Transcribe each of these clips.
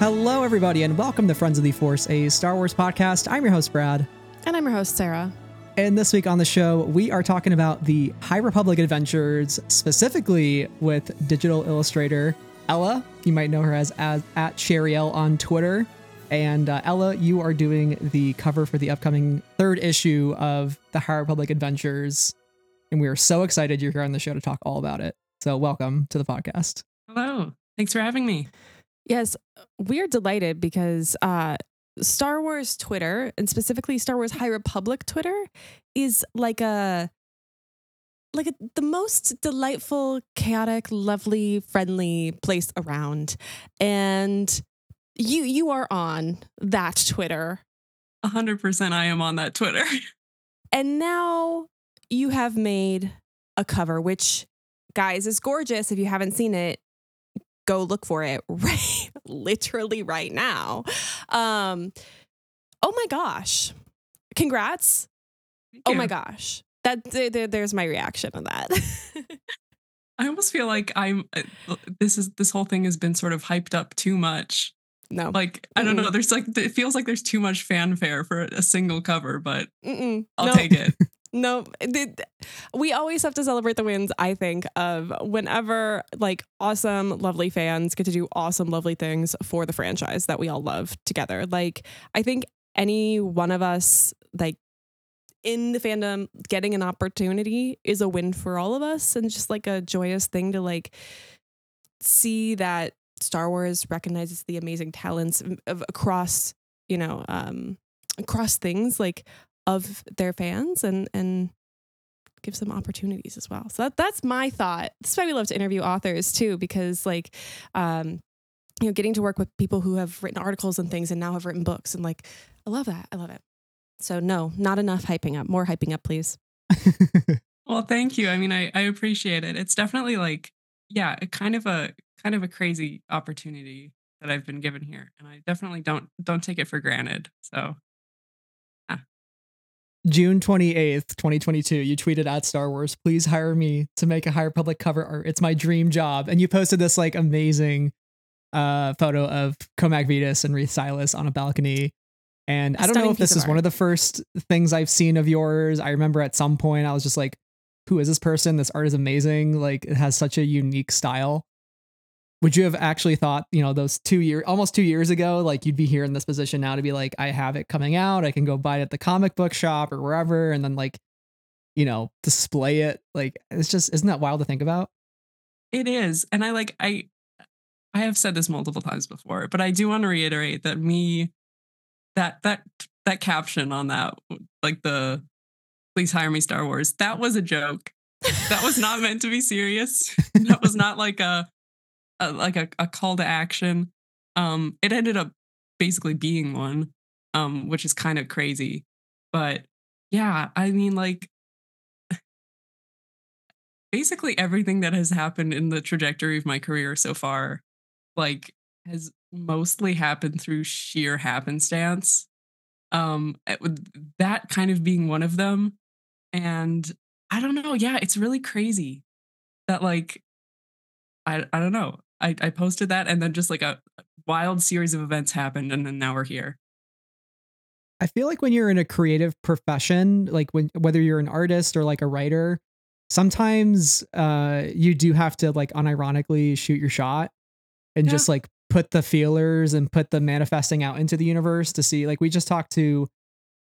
Hello, everybody, and welcome to Friends of the Force, a Star Wars podcast. I'm your host, Brad. And I'm your host, Sarah. And this week on the show, we are talking about the High Republic adventures, specifically with digital illustrator Ella. You might know her as, as at cherriielle on Twitter. And uh, Ella, you are doing the cover for the upcoming third issue of the High Republic adventures. And we are so excited you're here on the show to talk all about it. So, welcome to the podcast. Hello. Thanks for having me. Yes, we're delighted because uh, Star Wars Twitter, and specifically Star Wars High Republic Twitter, is like a like a, the most delightful, chaotic, lovely, friendly place around. And you you are on that Twitter. A hundred percent I am on that Twitter. And now you have made a cover, which guys is gorgeous. If you haven't seen it, go look for it right literally right now. Um oh my gosh. Congrats. Oh my gosh. That th- th- there's my reaction on that. I almost feel like I'm uh, this is this whole thing has been sort of hyped up too much. no. Like I don't Mm-mm. know, there's like it feels like there's too much fanfare for a single cover, but Mm-mm. I'll no. take it. No, we always have to celebrate the wins, I think, of whenever like awesome, lovely fans get to do awesome, lovely things for the franchise that we all love together. Like, I think any one of us, like, in the fandom, getting an opportunity is a win for all of us and just like a joyous thing to like see that Star Wars recognizes the amazing talents of across, you know, um, across things like of their fans and and gives them opportunities as well. So that, that's my thought. That's why we love to interview authors too, because like um, you know, getting to work with people who have written articles and things and now have written books and like I love that. I love it. So no, not enough hyping up. More hyping up, please. Well, thank you. I mean, I, I appreciate it. It's definitely like, yeah, a kind of a kind of a crazy opportunity that I've been given here. And I definitely don't don't take it for granted. So June 28th, 2022, you tweeted at Star Wars, please hire me to make a High Republic cover art. It's my dream job. And you posted this like amazing uh photo of Cohmac Vitus and Reath Silas on a balcony. And I don't know if this is one of the first things I've seen of yours. I remember at some point I was just like, who is this person? This art is amazing. Like it has such a unique style. Would you have actually thought, you know, those two years, almost two years ago, like you'd be here in this position now to be like, I have it coming out. I can go buy it at the comic book shop or wherever, and then like, you know, display it. Like it's just, isn't that wild to think about? It is. And I like I I have said this multiple times before, but I do want to reiterate that me that that that caption on that like the please hire me Star Wars, that was a joke. That was not meant to be serious. That was not like a, a like a, a call to action. Um it ended up basically being one, um, which is kind of crazy. But yeah, I mean like basically everything that has happened in the trajectory of my career so far like has mostly happened through sheer happenstance um eh, that kind of being one of them and i don't know yeah it's really crazy that like i i don't know i i posted that and then just like a wild series of events happened and then now we're here I feel like when you're in a creative profession, like when whether you're an artist or like a writer, sometimes uh you do have to like unironically shoot your shot and Yeah. just like put the feelers and put the manifesting out into the universe to see like we just talked to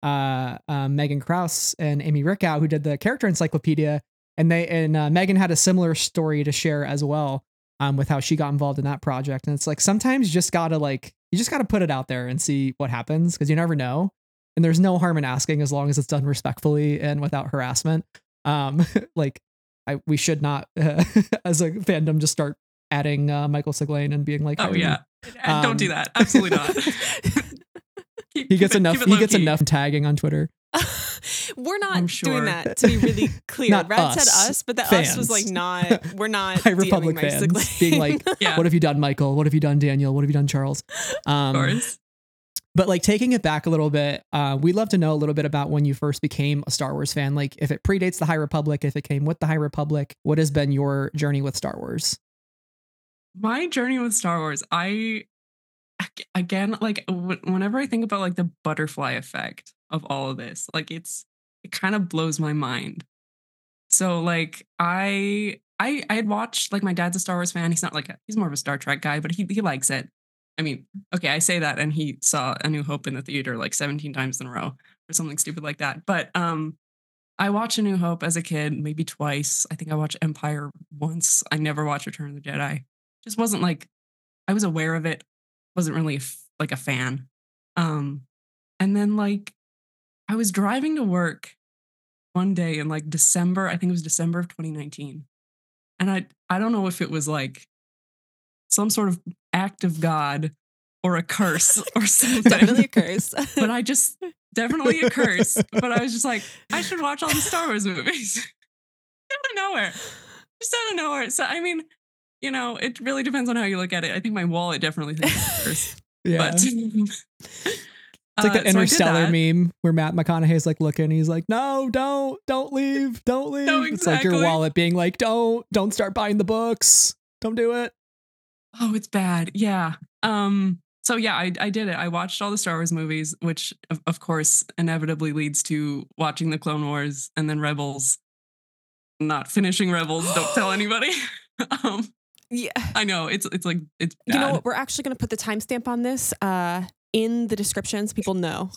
uh, uh Megan Crouse and Amy Richau who did the character encyclopedia and they and uh, Megan had a similar story to share as well um with how she got involved in that project and it's like sometimes you just got to like you just got to put it out there and see what happens because you never know and there's no harm in asking as long as it's done respectfully and without harassment. Um, like I, we should not, uh, as a fandom, just start adding uh, Michael Siglain and being like, oh "Hire yeah Uh, don't do Um, that absolutely not Keep- he gets keep enough. it He gets low-key. enough tagging on Twitter. we're not I'm doing that to be really clear. Not Brad said us, us, but the us was like not. We're not. High DMing Republic Mike fans Siglain. being like, yeah "What have you done, Michael? What have you done, Daniel? What have you done, Charles?" Um, of course But like taking it back a little bit, uh, we'd love to know a little bit about when you first became a Star Wars fan. Like if it predates the High Republic, if it came with the High Republic, what has been your journey with Star Wars? my journey with Star Wars, I again, like whenever I think about like the butterfly effect of all of this, like it's it kind of blows my mind. So like I I I had watched like my dad's a Star Wars fan. He's not like a, he's more of a Star Trek guy, but he he likes it. I mean, okay, I say that and he saw A New Hope in the theater like 17 times in a row or something stupid like that. But um I watched A New Hope as a kid, maybe twice. I think I watched Empire once. I never watched Return of the Jedi. Just wasn't like I was aware of it, wasn't really a f- like a fan. Um and then like I was driving to work one day in like December, I think it was December of 2019. And I I don't know if it was like some sort of act of God or a curse or something. Definitely a curse. but I just definitely a curse. but I was just like, I should watch all the Star Wars movies. out of nowhere. Just out of nowhere. So I mean, you know, it really depends on how you look at it. I think my wallet definitely thinks it's a curse. yeah. But It's like uh, the so interstellar that. meme where Matt McConaughey's like looking, he's like, "No, don't, don't leave, don't leave." No, It's like your wallet being like, "Don't, don't start buying the books, don't do it." Oh, it's bad. Yeah. Um. So yeah, I I did it. I watched all the Star Wars movies, which of, of course inevitably leads to watching the Clone Wars and then Rebels. Not finishing Rebels. don't tell anybody. um. yeah. I know it's it's like it's bad. You know what? We're actually going to put the timestamp on this uh, in the description so people know.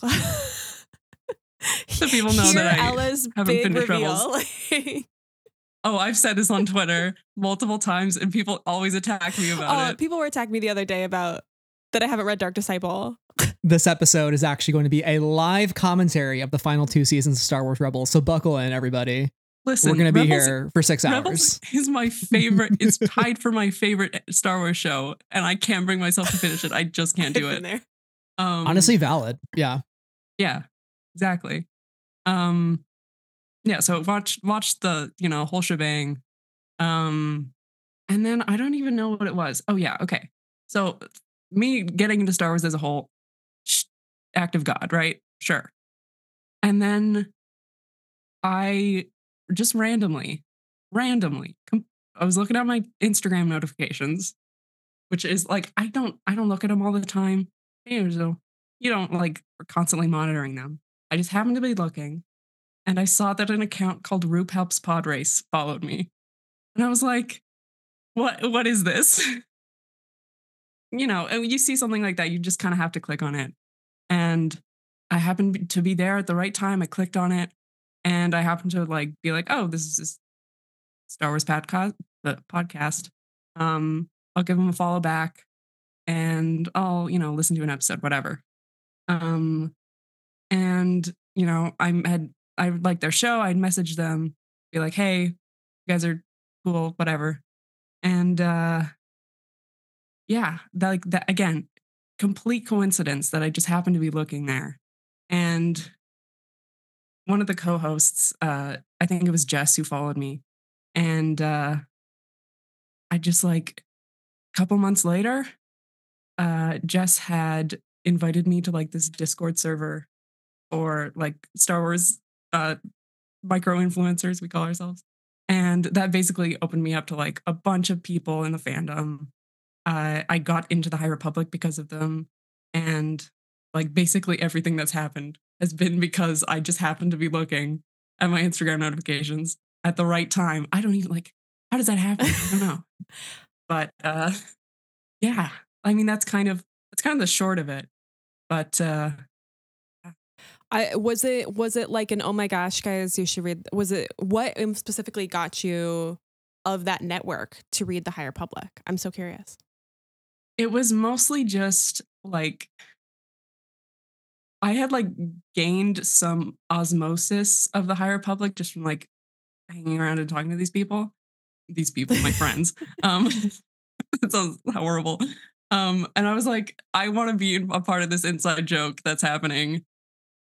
So people know Hear that I Ella's haven't big finished reveal. Oh, I've said this on Twitter multiple times, and people always attack me about oh, it. people were attacking me the other day about that I haven't read Dark Disciple. This episode is actually going to be a live commentary of the final two seasons of Star Wars Rebels. So buckle in, everybody. Listen, We're going to be here for six hours. Rebels is my favorite. it's tied for my favorite Star Wars show, and I can't bring myself to finish it. I just can't do I've it. Um, Honestly, valid. Yeah. yeah, exactly. Um, yeah. So watch watch the you know whole shebang, um, and then I don't even know what it was. Oh yeah, okay. So me getting into Star Wars as a whole, act of God, right? Sure. And then I just randomly, randomly, I was looking at my Instagram notifications, which is like I don't I don't look at them all the time. You don't like constantly monitoring them. I just happened to be looking, and I saw that an account called Roop Helps Pod Race followed me, and I was like, "What? What is this?" you know, and you see something like that, you just kind of have to click on it. And I happened to be there at the right time. I clicked on it, and I happened to like be like, "Oh, this is this Star Wars podcast." The podcast. Um, I'll give them a follow back, and I'll you know listen to an episode, whatever. Um, and you know, I had I liked their show. I'd message them, be like, "Hey, you guys are cool, whatever." And uh, yeah, that, like that again, complete coincidence that I just happened to be looking there, and one of the co-hosts, uh, I think it was Jess who followed me, and uh, I just like a couple months later, uh, Jess had invited me to like this Discord server or like Star Wars uh, micro influencers, we call ourselves. And that basically opened me up to like a bunch of people in the fandom. Uh, I got into the High Republic because of them. And like basically everything that's happened has been because I just happened to be looking at my Instagram notifications at the right time. I don't even like, how does that happen? I don't know. but uh, yeah, I mean, that's kind of, that's kind of the short of it. But uh, I was it was it like an oh my gosh guys you should read was it what specifically got you of that network to read the High Republic? I'm so curious. it was mostly just like I had like gained some osmosis of the High Republic just from like hanging around and talking to these people. These people, my friends. Um it sounds horrible. Um, and I was like, I want to be a part of this inside joke that's happening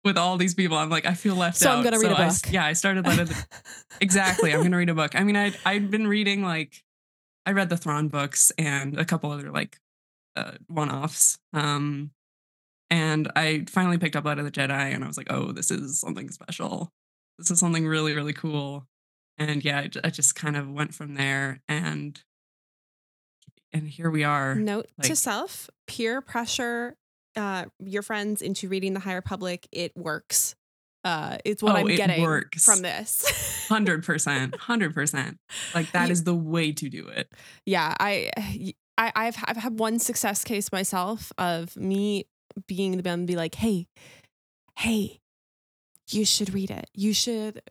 with all these people. I'm like, I feel left So out. So I'm gonna read a I book. yeah, I started letting exactly. I'm gonna read a book. I mean, I I'd been reading like I read the Thrawn books and a couple other like uh, one-offs. Um, and I finally picked up Light of the Jedi, and I was like, oh, this is something special. This is something really really cool. And yeah, I just kind of went from there, and and here we are. Note to self: peer pressure uh, your friends into reading the High Republic. It works. Uh, it's what Oh, I'm getting works. from this. Hundred percent, hundred percent. Like that You- is the way to do it. yeah, I, I, I've I've had one success case myself of me being the to be like, hey, hey. You should read it. You should.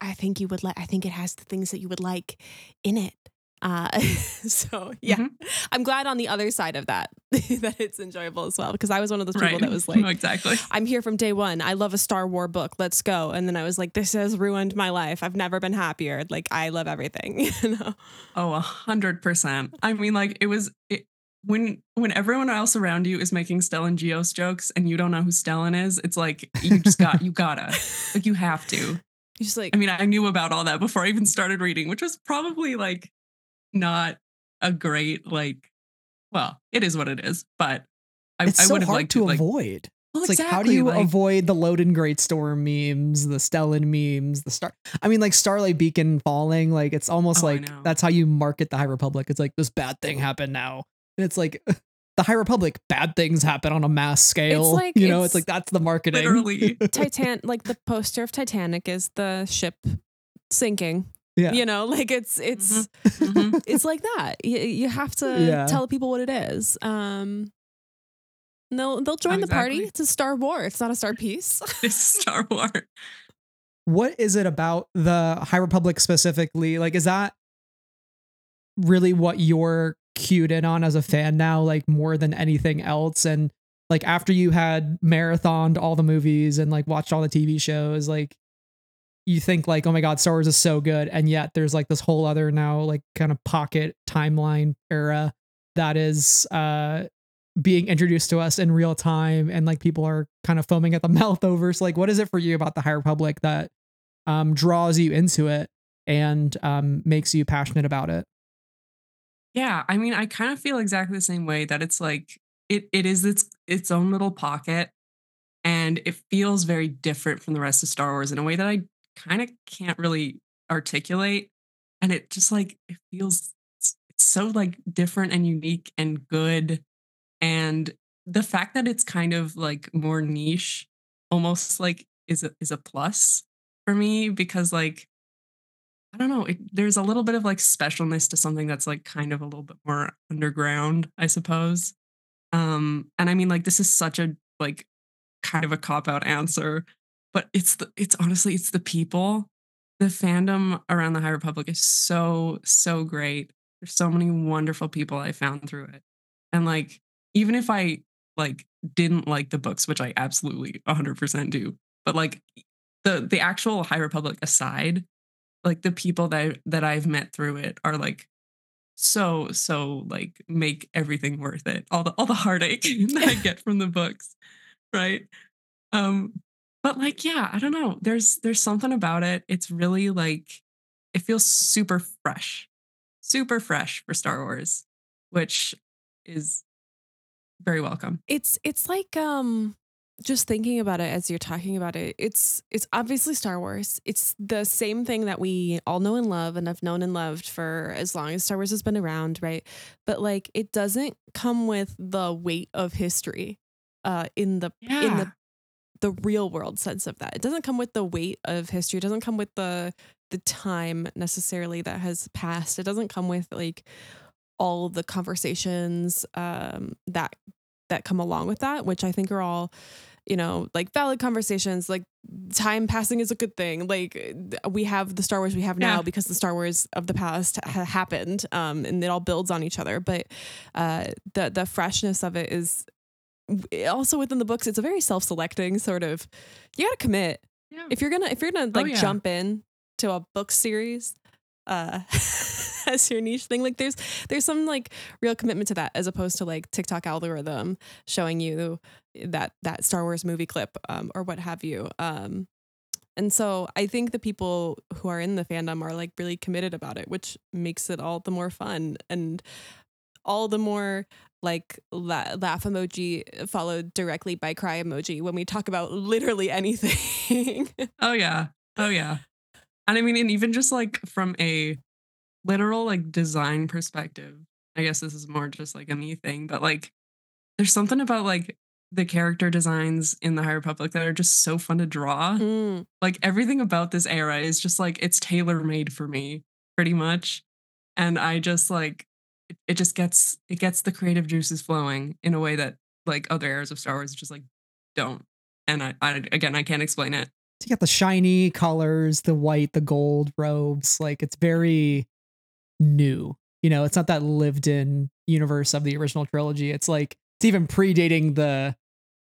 I think you would like. I think it has the things that you would like in it. Uh, so yeah, Mhm. I'm glad on the other side of that that it's enjoyable as well because I was one of those people Right. that was like, exactly. I'm here from day one. I love a Star Wars book. Let's go. And then I was like, this has ruined my life. I've never been happier. Like I love everything. You know? Oh, a hundred percent. I mean, like it was it, when when everyone else around you is making Stellan Gios jokes and you don't know who Stellan is. It's like you just got you gotta like you have to. You're just like I mean, I knew about all that before I even started reading, which was probably like not a great like. Well, it is what it is, but I, It's I so would have hard liked to like, avoid. well, It's like how do you like- avoid the Loden Greatstorm memes, the Stellan memes, the star? I mean, like Starlight Beacon falling. Like it's almost Oh, like that's how you market the High Republic. It's like this bad thing happened now, and it's like the High Republic. Bad things happen on a mass scale. like- you know, it's it's like that's the marketing. literally. Titan like the poster of Titanic is the ship sinking. Yeah. You know, like it's it's Mhm. it's like that. You, you have to Yeah. tell people what it is. Um and they'll they'll join the party. It's a Star War. It's not a Star Piece. it's Star War. what is it about the High Republic specifically? Like, is that really what you're cued in on as a fan now, like more than anything else? And like after you had marathoned all the movies and like watched all the TV shows, like you think like, oh my god, Star Wars is so good, and yet there's like this whole other now like kind of pocket timeline era that is uh being introduced to us in real time and like people are kind of foaming at the mouth over so like what is it for you about the high republic that um draws you into it and um makes you passionate about it? Yeah, I mean, I kind of feel exactly the same way that it's like it it is its its own little pocket and it feels very different from the rest of Star Wars in a way that I kind of can't really articulate and it just like it feels so like different and unique and good and the fact that it's kind of like more niche almost like is a is a plus for me because like I don't know. It, there's a little bit of like specialness to something that's like kind of a little bit more underground, I suppose. Um, and I mean, like this is such a like kind of a cop out answer, but it's the it's honestly it's the people. The fandom around the High Republic is so so great. There's so many wonderful people I found through it, and like even if I like didn't like the books, which I absolutely 100% do, but like the the actual High Republic aside, like the people that that I've met through it are like so so like make everything worth it. All the all the heartache that I get from the books, right? Um but like yeah, I don't know. There's there's something about it. It's really like it feels super fresh. Super fresh for Star Wars, which is very welcome. it's it's like um just thinking about it as you're talking about it it's it's obviously star wars it's the same thing that we all know and love and have known and loved for as long as star wars has been around right but like it doesn't come with the weight of history uh in the in the the real world sense of that it doesn't come with the weight of history it doesn't come with the the time necessarily that has passed it doesn't come with like all the conversations um that that come along with that, which I think are all, you know, like valid conversations. Like time passing is a good thing. Like we have the Star Wars we have now Yeah. because the Star Wars of the past ha- happened, um, and it all builds on each other. But uh, the the freshness of it is also within the books. It's a very self selecting sort of. You got to commit Yeah. if you're gonna if you're gonna Oh, like yeah. jump in to a book series uh as your niche thing like there's there's some like real commitment to that as opposed to like tiktok algorithm showing you that that star wars movie clip um or what have you um and so i think the people who are in the fandom are like really committed about it which makes it all the more fun and all the more like la- laugh emoji followed directly by cry emoji when we talk about literally anything Oh yeah. Oh yeah. And I mean, and even just like from a literal like design perspective, I guess this is more just like a me thing, but like there's something about like the character designs in the High Republic that are just so fun to draw. Mm. Like everything about this era is just like it's tailor made for me, pretty much. And I just like it, it just gets it gets the creative juices flowing in a way that like other eras of Star Wars just like don't. And I, I again I can't explain it. You got the shiny colors, the white, the gold robes. Like it's very new. You know, it's not that lived in universe of the original trilogy. It's like it's even predating the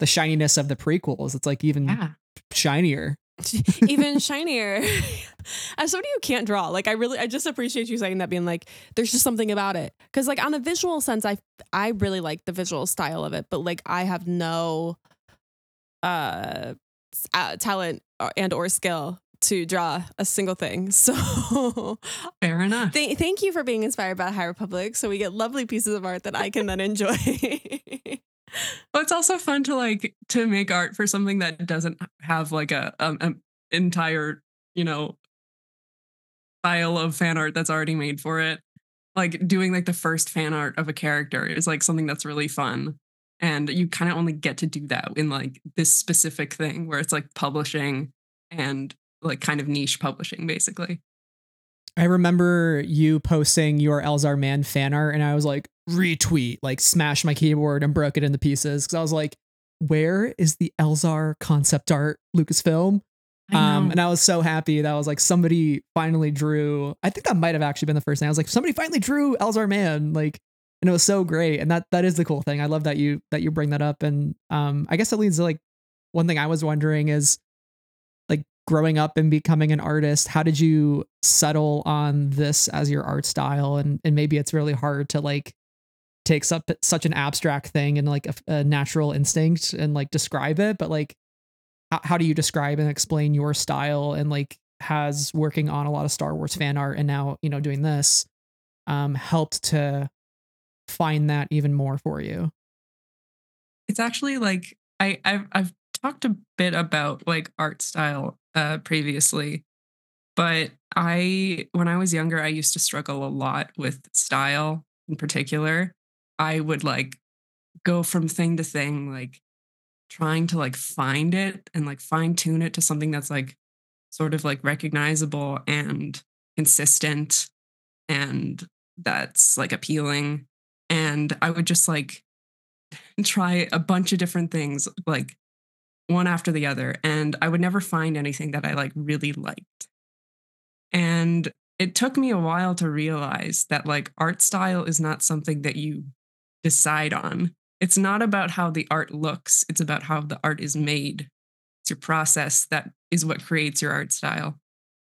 the shininess of the prequels. It's like even Yeah. shinier. even shinier. As somebody who can't draw, like I really, I just appreciate you saying that, being like, there's just something about it. Because like on a visual sense, I I really like the visual style of it, but like I have no uh, uh talent or- and or skill to draw a single thing. So Fair enough. th- thank you for being inspired by High Republic. So we get lovely pieces of art that I can then enjoy. But it's also fun to like to make art for something that doesn't have like a um an entire, you know, file of fan art that's already made for it. Like doing like the first fan art of a character is like something that's really fun. And you kind of only get to do that in like this specific thing where it's like publishing and like kind of niche publishing basically. I remember you posting your Elzar Mann fan art, and I was like, retweet, like smash my keyboard and broke it into pieces because I was like, where is the Elzar concept art Lucasfilm? Um, and I was so happy that I was like, somebody finally drew. I think that might have actually been the first thing. I was like, somebody finally drew Elzar Mann, like, and it was so great. And that that is the cool thing. I love that you that you bring that up. And um, I guess it leads to like one thing I was wondering is growing up and becoming an artist. How did you settle on this as your art style? And and maybe it's really hard to like take such such an abstract thing and like a, a natural instinct and like describe it, but like how, how do you describe and explain your style and like has working on a lot of Star Wars fan art and now you know doing this um helped to find that even more for you it's actually like I I've I've talked a bit about like art style uh previously, but I when I was younger I used to struggle a lot with style in particular. I would like go from thing to thing like trying to like find it and like fine tune it to something that's like sort of like recognizable and consistent and that's like appealing and I would just like try a bunch of different things like one after the other and i would never find anything that i like really liked. And it took me a while to realize that like art style is not something that you decide on. It's not about how the art looks it's about how the art is made. It's your process that is what creates your art style.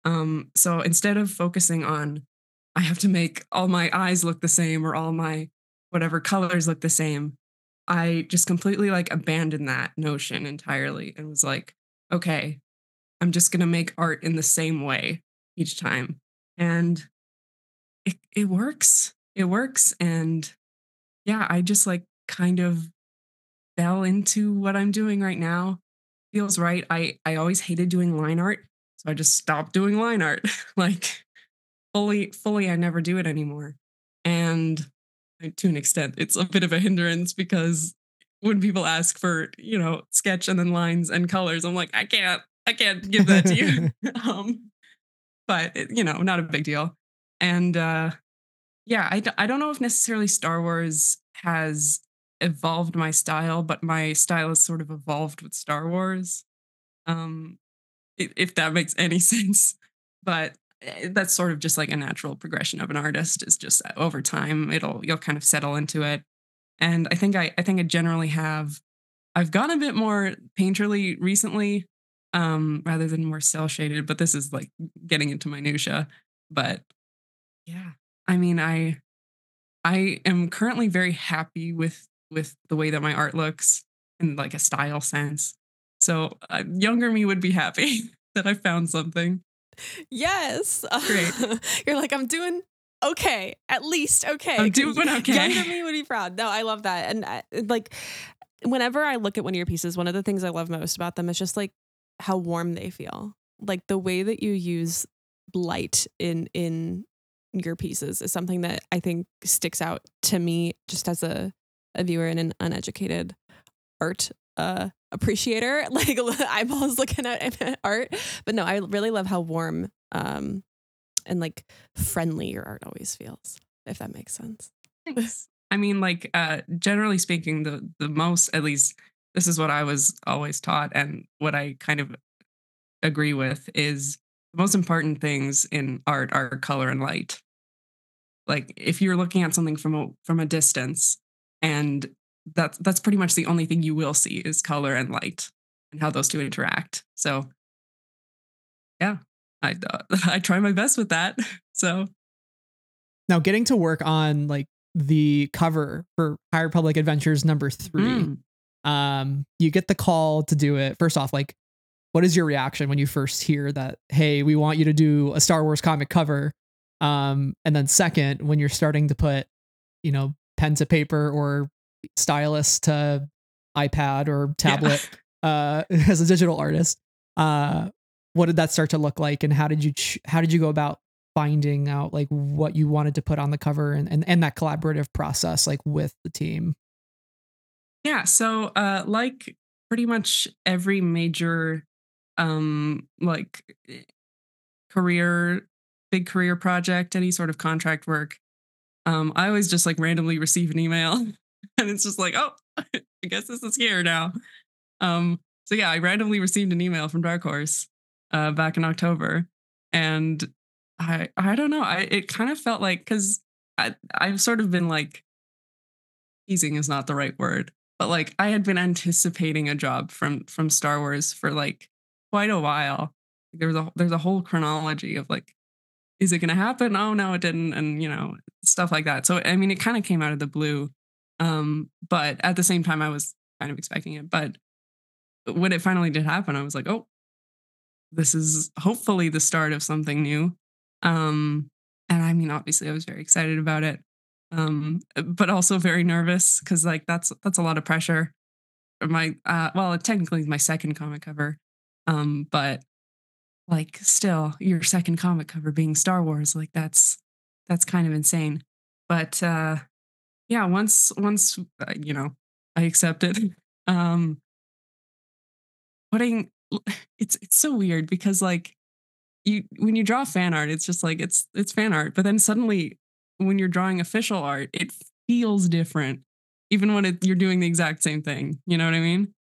Um so instead of focusing on i have to make all my eyes look the same or all my whatever colors look the same I just completely like abandoned that notion entirely and was like, okay, I'm just going to make art in the same way each time. And it, it works. It works. And yeah, I just like kind of fell into what I'm doing right now. Feels right. I, I always hated doing line art. So I just stopped doing line art. like fully, fully, I never do it anymore. And to an extent it's a bit of a hindrance because when people ask for you know sketch and then lines and colors i'm like i can't i can't give that to you. Um but it, you know not a big deal. And uh yeah I, d- I don't know if necessarily star wars has evolved my style but my style has sort of evolved with star wars um i- if that makes any sense. But eh, that's sort of just like a natural progression of an artist is just over time it'll you'll kind of settle into it. And i think i i think i generally have i've gone a bit more painterly recently um rather than more cel shaded but this is like getting into minutia but yeah i mean i i am currently very happy with with the way that my art looks in like a style sense. So uh, younger me would be happy that i found something yes. Great. You're like, I'm doing okay, at least okay. I'm doing okay. Younger me would be proud. No, I love that. And I, like, whenever I look at one of your pieces, one of the things I love most about them is just like how warm they feel. Like the way that you use light in in your pieces is something that I think sticks out to me just as a, a viewer and an uneducated art uh, appreciator. Like eyeballs looking at art. But no, I really love how warm um, and like friendly your art always feels, if that makes sense. Thanks. I mean, like uh, generally speaking, the the most at least this is what I was always taught, and what I kind of agree with is the most important things in art are color and light. Like if you're looking at something from a from a distance, and that's that's pretty much the only thing you will see is color and light and how those two interact. So, yeah, I uh, I try my best with that. So now getting to work on like the cover for High Republic Adventures number three. Mm. Um, you get the call to do it. First off, like, what is your reaction when you first hear that? Hey, we want you to do a Star Wars comic cover. Um, and then second, when you're starting to put, you know, pen to paper or stylus to iPad or tablet yeah. uh, as a digital artist, uh, what did that start to look like, and how did you ch- how did you go about finding out like what you wanted to put on the cover and, and, and that collaborative process like with the team? Yeah. So uh like pretty much every major um like career big career project, any sort of contract work, um, I always just like randomly receive an email and it's just like, oh, I guess this is here now. Um, so yeah, I randomly received an email from Dark Horse uh, back in October, and I I don't know. I it kind of felt like because I I've sort of been like teasing is not the right word, but like I had been anticipating a job from from Star Wars for like quite a while. There's a there's a whole chronology of like, is it gonna happen? Oh no, it didn't, and you know stuff like that. So I mean, it kind of came out of the blue, um, but at the same time, I was kind of expecting it. But when it finally did happen, I was like, oh, this is hopefully the start of something new. Um, and I mean, obviously, I was very excited about it, um, but also very nervous because like that's that's a lot of pressure. My uh, well, technically my second comic cover, um, but like still your second comic cover being Star Wars, like that's that's kind of insane. But uh, yeah, once once uh, you know I accepted, um, putting it's it's so weird because like you when you draw fan art, it's just like it's it's fan art. But then suddenly when you're drawing official art, it feels different, even when it, you're doing the exact same thing. You know what I mean?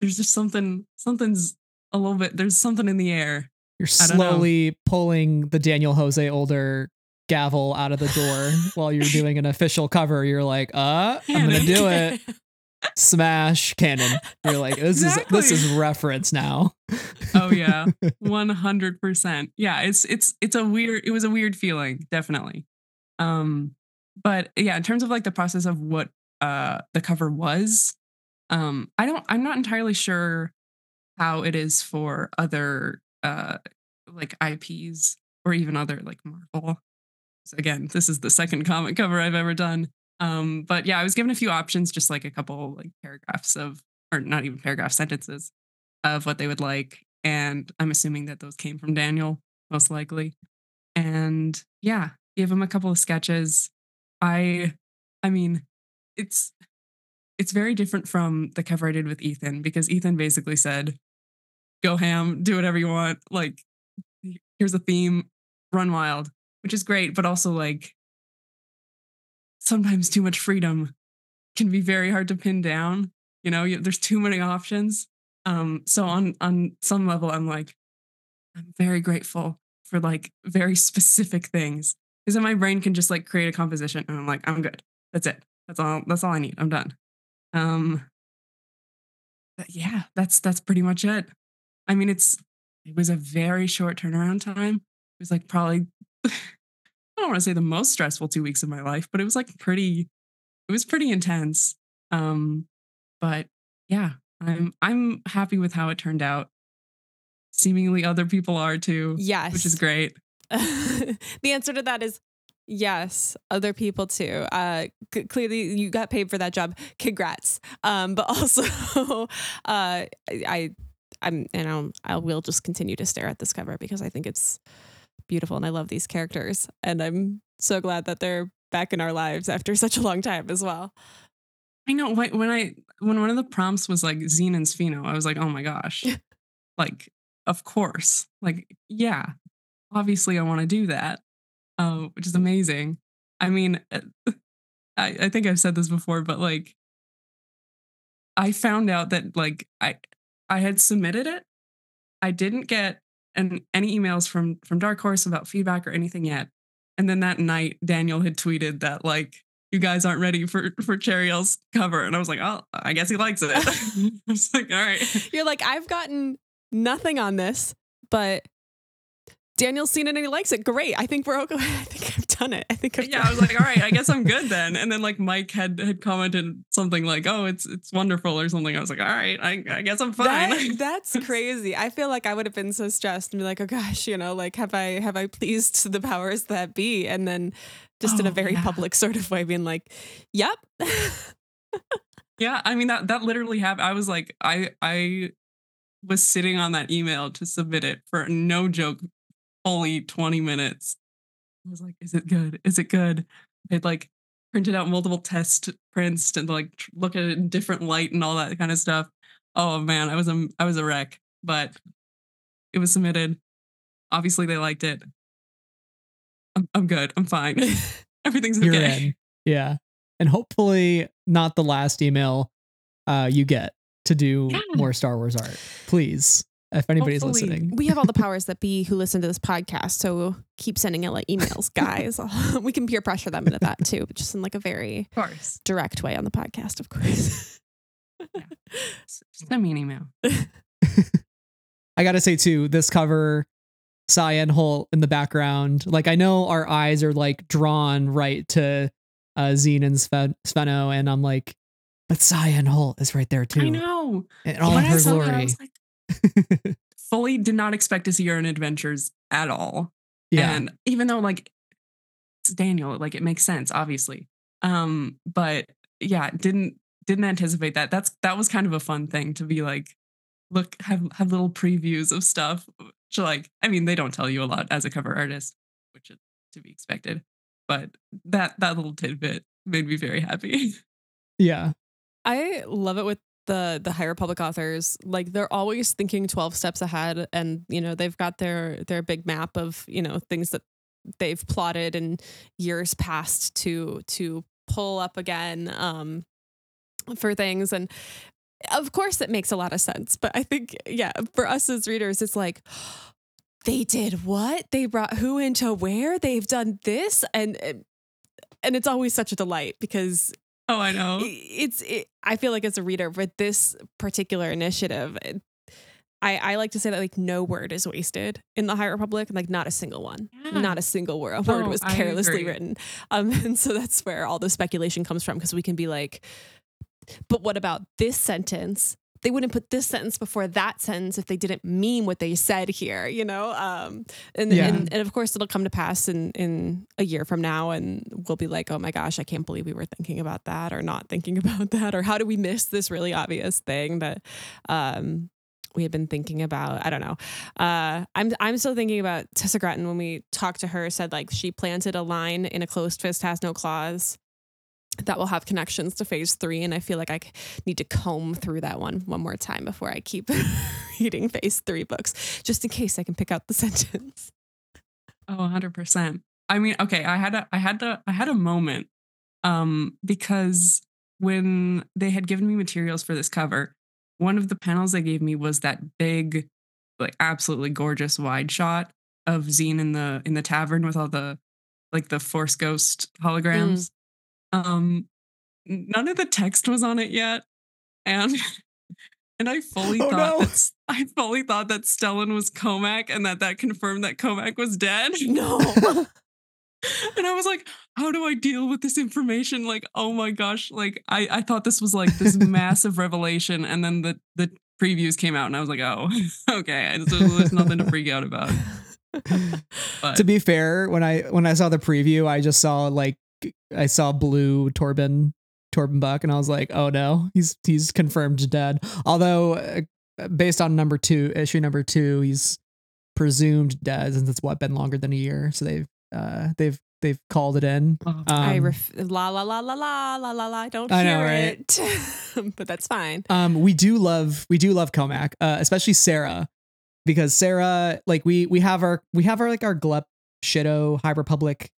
There's just something something's a little bit. There's something in the air. You're slowly pulling the Daniel Jose Older gavel out of the door while you're doing an official cover. You're like, uh, I'm gonna do it. smash canon. You're like, this exactly. is this is reference now. oh yeah. One hundred percent. Yeah, it's it's it's a weird it was a weird feeling, definitely. Um, but yeah, in terms of like the process of what uh the cover was, um, I don't I'm not entirely sure how it is for other uh like IPs or even other like Marvel. Again, this is the second comic cover I've ever done. Um, but yeah, I was given a few options, just like a couple like paragraphs of, or not even paragraph sentences of what they would like. And I'm assuming that those came from Daniel, most likely. And yeah, give him a couple of sketches. I, I mean, it's, it's very different from the cover I did with Ethan because Ethan basically said, go ham, do whatever you want. Like, here's a theme, run wild, which is great, but also like sometimes too much freedom can be very hard to pin down. You know, there's too many options. Um, so on on some level, I'm like, I'm very grateful for like very specific things because then my brain can just like create a composition, and I'm like, I'm good. That's it. That's all. That's all I need. I'm done. Um, yeah, that's that's pretty much it. I mean, it's it was a very short turnaround time. It was like probably don't want to say the most stressful two weeks of my life, but it was like pretty, it was pretty intense. Um, but yeah, I'm I'm happy with how it turned out. Seemingly other people are too. Yes. Which is great. the answer to that is yes, other people too. Uh, c- clearly you got paid for that job. Congrats. Um, but also, uh, I, I'm, you know, I will just continue to stare at this cover because I think it's beautiful and I love these characters. And I'm so glad that they're back in our lives after such a long time as well. I know when I when one of the prompts was like Zeen and Svi'no, I was like, oh my gosh, like of course, like yeah, obviously I want to do that, uh, which is amazing. I mean, uh, I I think I've said this before, but like I found out that like I I had submitted it, I didn't get an, any emails from from Dark Horse about feedback or anything yet, and then that night Daniel had tweeted that like you guys aren't ready for for cherriielle's cover. And I was like, oh, I guess he likes it. I was like, all right. You're like, I've gotten nothing on this, but Daniel's seen it and he likes it. Great. I think we're okay. I think I've done it. I think I've yeah. I was like, all right, I guess I'm good then. And then like Mike had had commented something like, oh, it's it's wonderful or something. I was like, all right, I, I guess I'm fine. That, that's crazy. I feel like I would have been so stressed and be like, oh gosh, you know, like have I have I pleased the powers that be? And then just oh, in a oh, very yeah. public sort of way, being like, "Yep." yeah, I mean that that literally happened. I was like, I I was sitting on that email to submit it for no joke, only twenty minutes. I was like, "Is it good? Is it good?" I'd like printed out multiple test prints and like look at it in different light and all that kind of stuff. Oh man, I was a I was a wreck, but it was submitted. Obviously, they liked it. I'm, I'm good. I'm fine. Everything's okay. You're in. Yeah. And hopefully not the last email uh, you get to do yeah. more Star Wars art. Please. If anybody's hopefully. listening. We have all the powers that be who listen to this podcast. So keep sending out like emails, guys. we can peer pressure them into that too, but just in like a very of course. direct way on the podcast, of course. yeah. Send me an email. I gotta say too, this cover Sian Holt in the background. Like I know our eyes are like drawn right to uh Zeen and Sven- Svi'no, and I'm like, but Sian Holt is right there too. I know. And all when of her glory. Like, fully did not expect to see her in adventures at all. Yeah. And even though like it's Daniel, like it makes sense, obviously. Um, but yeah, didn't didn't anticipate that. That's that was kind of a fun thing to be like, look, have have little previews of stuff like, I mean, they don't tell you a lot as a cover artist, which is to be expected. But that that little tidbit made me very happy. Yeah. I love it with the the High Republic authors. Like they're always thinking 12 steps ahead and you know, they've got their their big map of, you know, things that they've plotted in years past to to pull up again um for things. And of course it makes a lot of sense but i think yeah for us as readers it's like they did what? They brought who into where? They've done this? And and it's always such a delight because oh i know it's it, i feel like as a reader with this particular initiative I, I like to say that like no word is wasted in the High Republic, like not a single one, yeah. not a single word, word oh, was carelessly written. Um, and so that's where all the speculation comes from because we can be like, but what about this sentence? They wouldn't put this sentence before that sentence if they didn't mean what they said here, you know? Um, and, yeah. and, and of course, it'll come to pass in, in a year from now, and we'll be like, oh my gosh, I can't believe we were thinking about that or not thinking about that, or how do we miss this really obvious thing that um, we had been thinking about. I don't know. Uh, I'm I'm still thinking about Tessa Gratton when we talked to her. Said like she planted a line in a closed fist has no claws that will have connections to phase three. And I feel like I need to comb through that one one more time before I keep reading phase three books, just in case I can pick out the sentence. Oh, 100%. I mean, okay, I had a I had a I had a moment um because when they had given me materials for this cover, one of the panels they gave me was that big like absolutely gorgeous wide shot of Zeen in the in the tavern with all the like the force ghost holograms. Mm. Um, none of the text was on it yet, and and I fully oh, thought no. that I fully thought that Stellan was Cohmac, and that that confirmed that Cohmac was dead. No. and I was like, how do I deal with this information? Like, oh my gosh, like I, I thought this was like this massive revelation. And then the the previews came out and I was like, oh, okay. So there's nothing to freak out about. To be fair, when I when I saw the preview, I just saw like I saw blue Torban Torban Buck, and I was like, oh no, he's he's confirmed dead. Although uh, based on number two issue number two, he's presumed dead since it's what been longer than a year. So they've uh, they've they've called it in. Oh, I Um, ref- la la la la la la la la. Don't I hear know, right? it, but that's fine. Um, we do love we do love Cohmac, uh, especially Sarah, because Sarah, like we we have our we have our like our Glep Shido High Republic,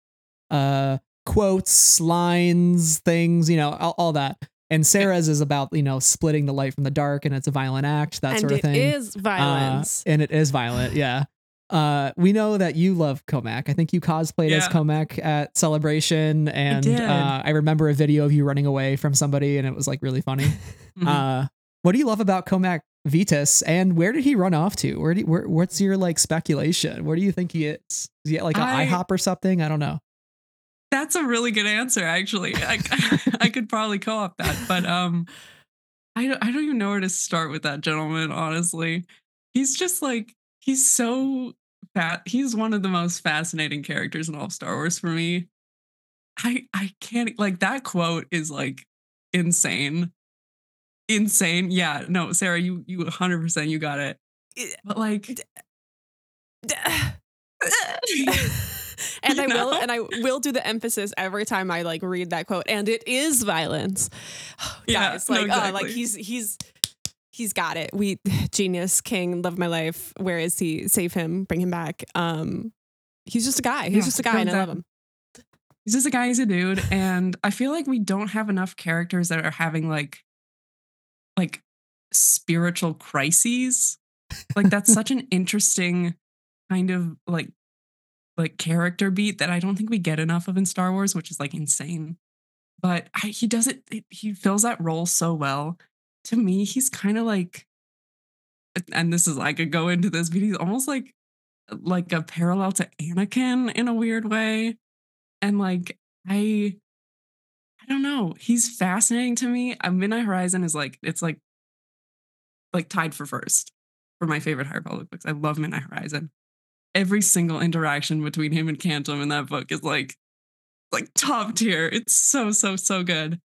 uh, quotes, lines, things, you know, all, all that. And Sarah's is about you know splitting the light from the dark, and it's a violent act, that and sort of it thing. is Uh, violence. and it is violent, yeah. Uh, we know that you love Cohmac. I think you cosplayed as Yeah. Cohmac at Celebration, and did. uh, I remember a video of you running away from somebody, and it was like really funny. mhm. Uh, what do you love about Cohmac Vitus, and where did he run off to? Where do you, where, what's your like speculation? Where do you think he is? Is he at like an I- IHOP or something? I don't know. That's a really good answer, actually. I, I could probably co-op that, but um, I don't, I don't even know where to start with that gentleman. Honestly, he's just like he's so fat. He's one of the most fascinating characters in all of Star Wars for me. I I can't like that quote is like insane, insane. Yeah, no, Sarah, you you 100 percent you got it. But like, and I You will and I will do the emphasis every time I like read that quote. And it is violence. Yeah, Guys, no, like oh, like he's he's he's got it. We genius, king, love my life. Where is he? Save him, bring him back. Um he's just a guy. He's Yeah, just a guy and I love him. he's just a guy, he's a dude. And I feel like we don't have enough characters that are having like like spiritual crises. Like that's such an interesting kind of like like character beat that I don't think we get enough of in Star Wars, which is like insane. But I, he does it, he fills that role so well. To me, he's kind of like and this is I could go into this, but he's almost like like a parallel to Anakin in a weird way. And like I I don't know. He's fascinating to me. Midnight Horizon is like it's like like tied for first for my favorite High Republic books. I love Midnight Horizon. Every single interaction between him and Kantam in that book is like like top tier. It's so so so good.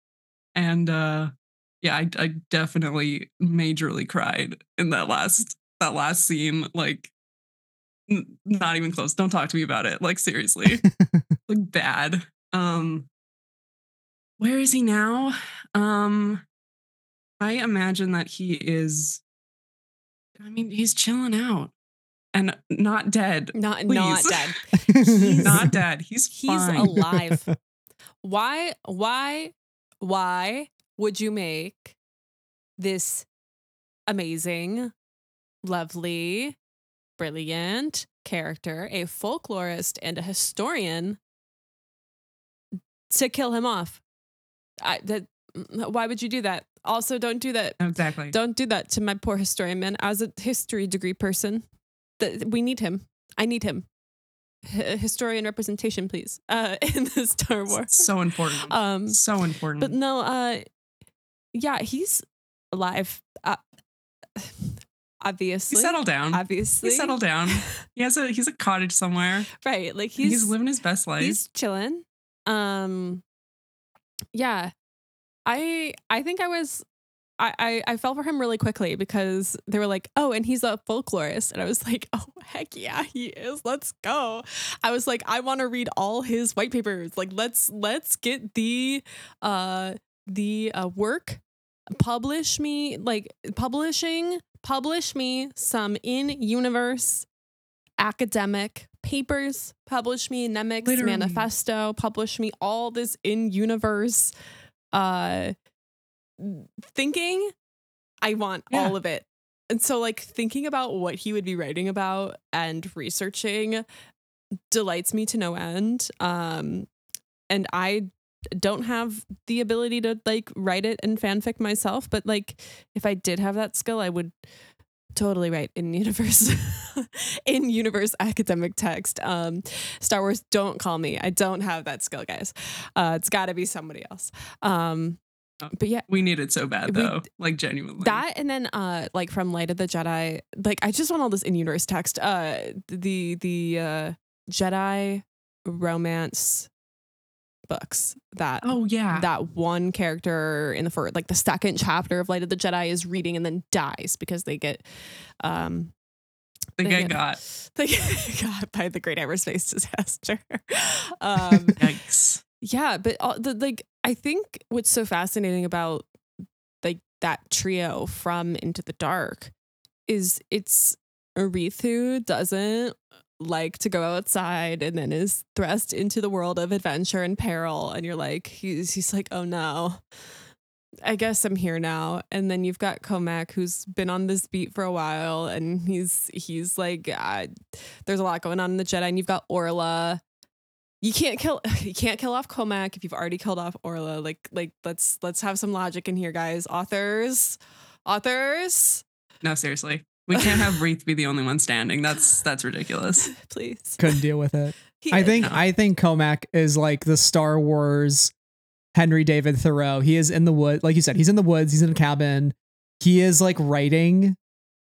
And uh yeah, I, I definitely majorly cried in that last that last scene. Like, n- not even close. Don't talk to me about it. Like seriously, like bad. Um, where is he now? Um, I imagine that he is. I mean, he's chilling out and not dead. Not not dead. He's not dead. He's He's fine. alive. why why why would you make this amazing lovely brilliant character a folklorist and a historian to kill him off I, that mm, why would you do that also don't do that exactly. don't do that to my poor historian man as a history degree person that we need him i need him H- historian representation please uh in the star wars so important. um so important. but no uh yeah he's alive uh, he settled down. obviously He settled down. He has a he's a cottage somewhere. right like He's, he's living his best life. he's chilling um yeah i i think i was I, I I fell for him really quickly because they were like, oh, and he's a folklorist. And I was like, oh, heck yeah, he is. Let's go. I was like, I want to read all his white papers. Like, let's let's get the uh the uh, work, publish me, like publishing, publish me some in universe academic papers, publish me Nemec's Literally. manifesto, publish me all this in universe uh thinking I want Yeah. all of it. And so like thinking about what he would be writing about and researching delights me to no end. Um and I don't have the ability to like write it in fanfic myself, but like if I did have that skill, I would totally write in universe in universe academic text. Um Star Wars don't call me. I don't have that skill, guys. Uh it's got to be somebody else. Um. But yeah, we need it so bad We- though. like genuinely. that and then uh like from Light of the Jedi, like I just want all this in universe text. Uh the the uh Jedi romance books that oh yeah. that one character in the first like the second chapter of Light of the Jedi is reading and then dies because they get um They get- got. They get got by the Great Hyperspace disaster. um, Yikes. yeah, but all, the, like I think what's so fascinating about like that trio from Into the Dark is it's Arethu doesn't like to go outside and then is thrust into the world of adventure and peril and you're like he's he's like oh no. I guess I'm here now. And then you've got Cohmac who's been on this beat for a while and he's he's like uh, there's a lot going on in the Jedi. And you've got Orla you can't kill you can't kill off Cohmac if you've already killed off Orla like like let's let's have some logic in here guys authors authors No, seriously. We can't have Reath be the only one standing. That's that's ridiculous. please Couldn't deal with it. He I think No. I think Cohmac is like the Star Wars Henry David Thoreau. He is in the wood, like you said, he's in the woods, he's in a cabin. He is like writing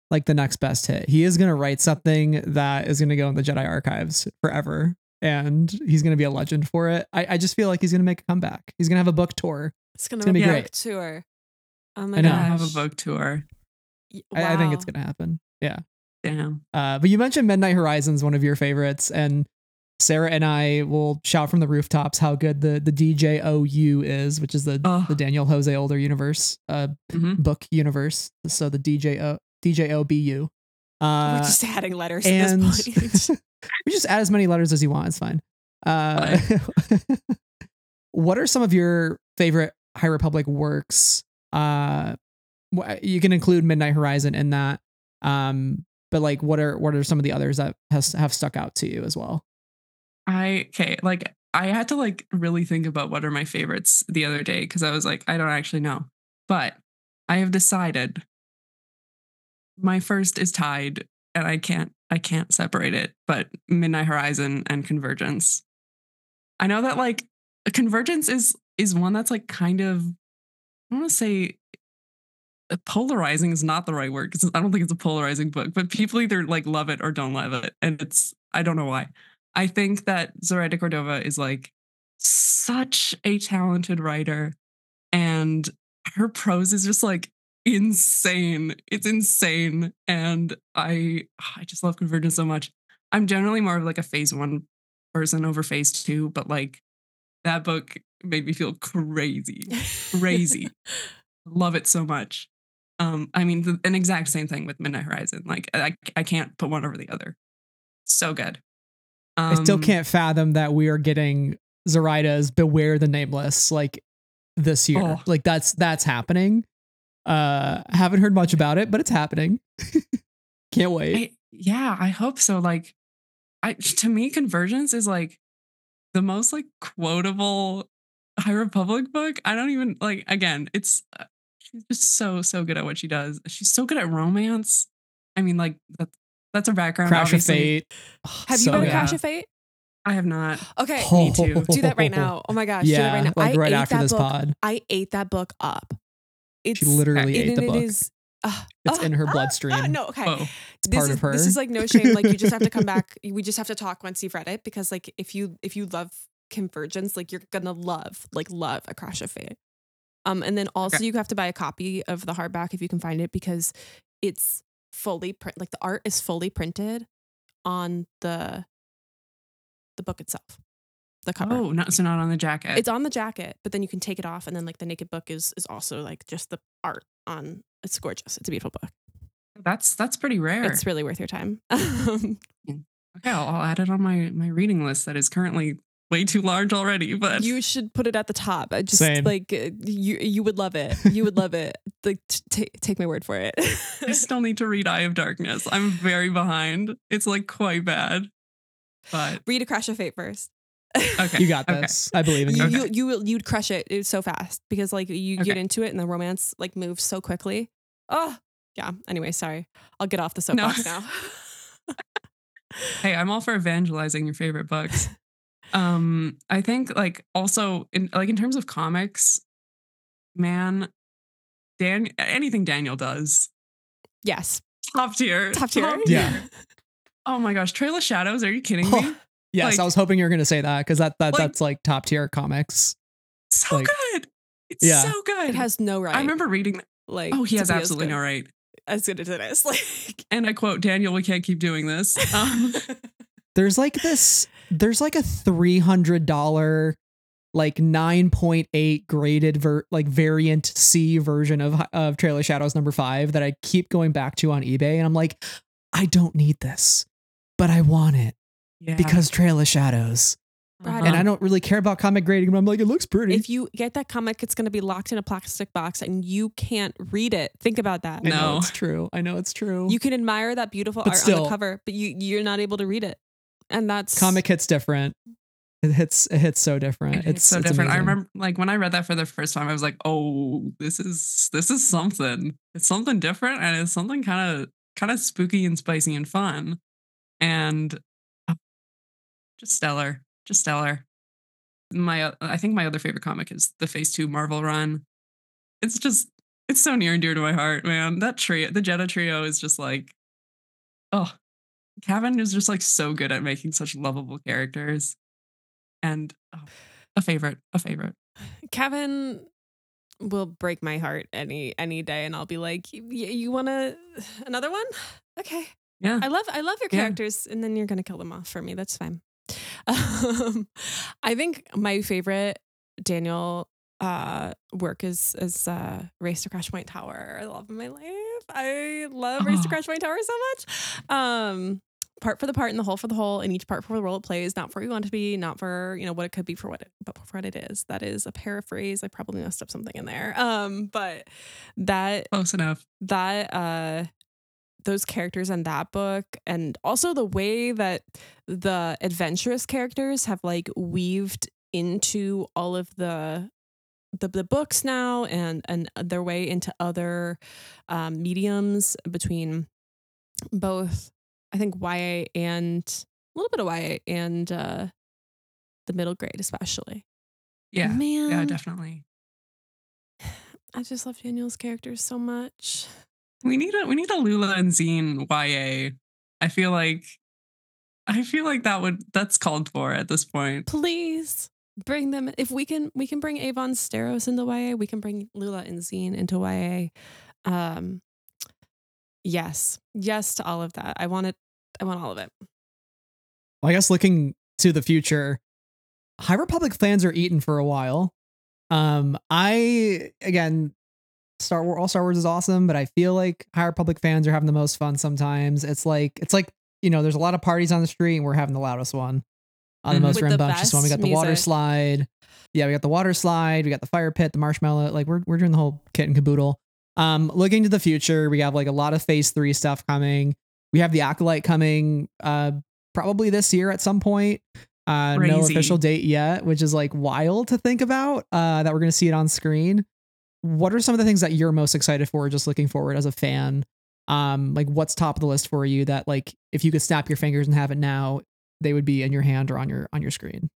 like the next best hit. He is gonna write something that is gonna go in the Jedi archives forever. And he's gonna be a legend for it. I, I just feel like he's gonna make a comeback. He's gonna have a book tour. it's gonna, be be a great. book tour oh my I know. gosh Gonna have a book tour. I think it's gonna happen. Yeah. Damn. Uh, but you mentioned Midnight Horizons, one of your favorites, and Sarah and I will shout from the rooftops how good the the DJOU is, which is the Oh. the Daniel Jose Older universe, uh, Mhm. book universe. So the DJO DJOBU. we're Uh, just adding letters and at this point we just add as many letters as you want. It's fine. Uh, what are some of your favorite High Republic works? Uh, you can include Midnight Horizon in that. Um, but like, what are what are some of the others that has have stuck out to you as well? I okay, like I had to like really think about what are my favorites the other day because I was like, I don't actually know. But I have decided my first is tied and I can't I can't separate it, but Midnight Horizon and Convergence. I know that like Convergence is is one that's like kind of I want to say uh, polarizing is not the right word because I don't think it's a polarizing book, but people either like love it or don't love it. And it's I don't know why. I think that Zoraida Cordova is like such a talented writer and her prose is just like insane. It's insane. And I I just love Convergence so much. I'm generally more of like a phase one person over phase two, but like that book made me feel crazy. Crazy. love it so much. Um, I mean, the, an exact same thing with Midnight Horizon. Like, I, I can't put one over the other. So good. I still Um, can't fathom that we are getting Zoraida's Beware the Nameless like this year. Oh. Like that's that's happening. Uh, haven't heard much about it, but it's happening. can't wait. I, yeah, I hope so. Like, I to me, Convergence is like the most like quotable High Republic book. I don't even like. Again, it's uh, she's just so so good at what she does. She's so good at romance. I mean, like that, that's her background. Crash of obviously. Fate. have So you read good. Crash of Fate I have not. okay Need to. do that right now oh my gosh do that right now like I right ate after that this book pod. I ate that book up it's She literally and ate the it book. is- uh, It's uh, in her uh, uh, bloodstream. no okay Whoa. It's this part is, of her. This is like no shame. Like you just have to come back. We just have to talk once you've read it because like if you if you love Convergence, like you're gonna love like love A Crash of Fate. Um, and then also Okay. you have to buy a copy of the hardback if you can find it because it's fully print. Like the art is fully printed on the the book itself, the cover. Oh, no, so not on the jacket. It's on the jacket, but then you can take it off, and then like the naked book is is also like just the art on. It's gorgeous. It's a beautiful book. that's that's pretty rare. It's really worth your time. Um, okay, I'll, I'll add it on my my reading list that is currently way too large already. But you should put it at the top. I just Same. like uh, you you would love it. You would love it. Like t- t- take my word for it. I still need to read Eye of Darkness. I'm very behind. It's like quite bad. But Read a Crash of Fate first. Okay, You got okay. this. I believe in you. You, Okay. you you will you'd crush it. It's so fast because like you get into it and the romance like moves so quickly. Oh yeah. Anyway, sorry. I'll get off the No. soapbox now. Hey, I'm all for evangelizing your favorite books. um, I think like also in like in terms of comics, man, Dan anything Daniel does, yes. top tier. Top tier. Yeah. Oh my gosh, Trail of Shadows, are you kidding me? Yes, like- I was hoping you were gonna say that because that, that Like- that's like top tier comics. So Like- good. It's Yeah. so good. It has no right. I remember reading that. like Oh, he has absolutely good. no right. as good as it is. Like And I quote Daniel, we can't keep doing this. Um, There's like this. There's like a three hundred dollar, like nine point eight graded ver- like variant C version of of Trail of Shadows number five that I keep going back to on eBay, and I'm like, I don't need this, but I want it yeah. because Trail of Shadows, and Uh-huh. I don't really care about comic grading, but I'm like, it looks pretty. if you get that comic, it's going to be locked in a plastic box and you can't read it. Think about that. I know No. it's true. I know it's true. You can admire that beautiful But art on the cover, but you you're not able to read it. And that's comic hits different. It hits. It hits so different. It's, It's so it's different. I remember like when I read that for the first time, I was like, oh, this is this is something. It's something different and it's something kind of kind of spooky and spicy and fun. And just stellar. Just stellar. My I think my other favorite comic is the Phase 2 Marvel run. It's just it's so near and dear to my heart, man. That trio, the Jetta trio is just like oh, Cavan is just like so good at making such lovable characters. And oh, a favorite, a favorite. Cavan will break my heart any any day and I'll be like, "Y- y- "You want to another one? Okay. Yeah. I love I love your Yeah. characters and then you're going to kill them off for me. That's fine." Um, I think my favorite Daniel uh work is is uh Race to Crash Point Tower. I love my life. I love Race to Oh. Crash Point Tower so much. Um part for the part and the whole for the whole and each part for the role it plays not for what you want to be not for you know what it could be for what it but for what it is that is a paraphrase i probably messed up something in there um but that Close enough. that uh those characters in that book and also the way that the adventurous characters have like weaved into all of the the, the books now and and their way into other um, mediums between both I think YA and a little bit of YA and uh, the middle grade especially. Yeah. man, Yeah, definitely. I just love Daniel's characters so much. We need a we need a Lula and Zeen YA. I feel like I feel like that would that's called for at this point. please bring them if we can we can bring Avon Starros into ya we can bring lula and zine into ya um yes yes to all of that i want it i want all of it Well, I guess looking to the future, High Republic fans are eaten for a while. Um, I again, Star Wars, all Star Wars is awesome, but I feel like High Republic fans are having the most fun sometimes. It's like it's like you know, there's a lot of parties on the street, and we're having the loudest one, uh, the Mhm. most With rambunctious one. We got the water slide. Yeah, we got the water slide. We got the fire pit, the marshmallow. Like we're we're doing the whole kit and caboodle. Um, looking to the future, we have like a lot of Phase Three stuff coming. We have the acolyte coming. Uh, probably this year at some point. Uh, no official date yet, which is like wild to think about. Uh, that we're gonna see it on screen. What are some of the things that you're most excited for? Just looking forward as a fan. Um, like what's top of the list for you? That like if you could snap your fingers and have it now, they would be in your hand or on your on your screen.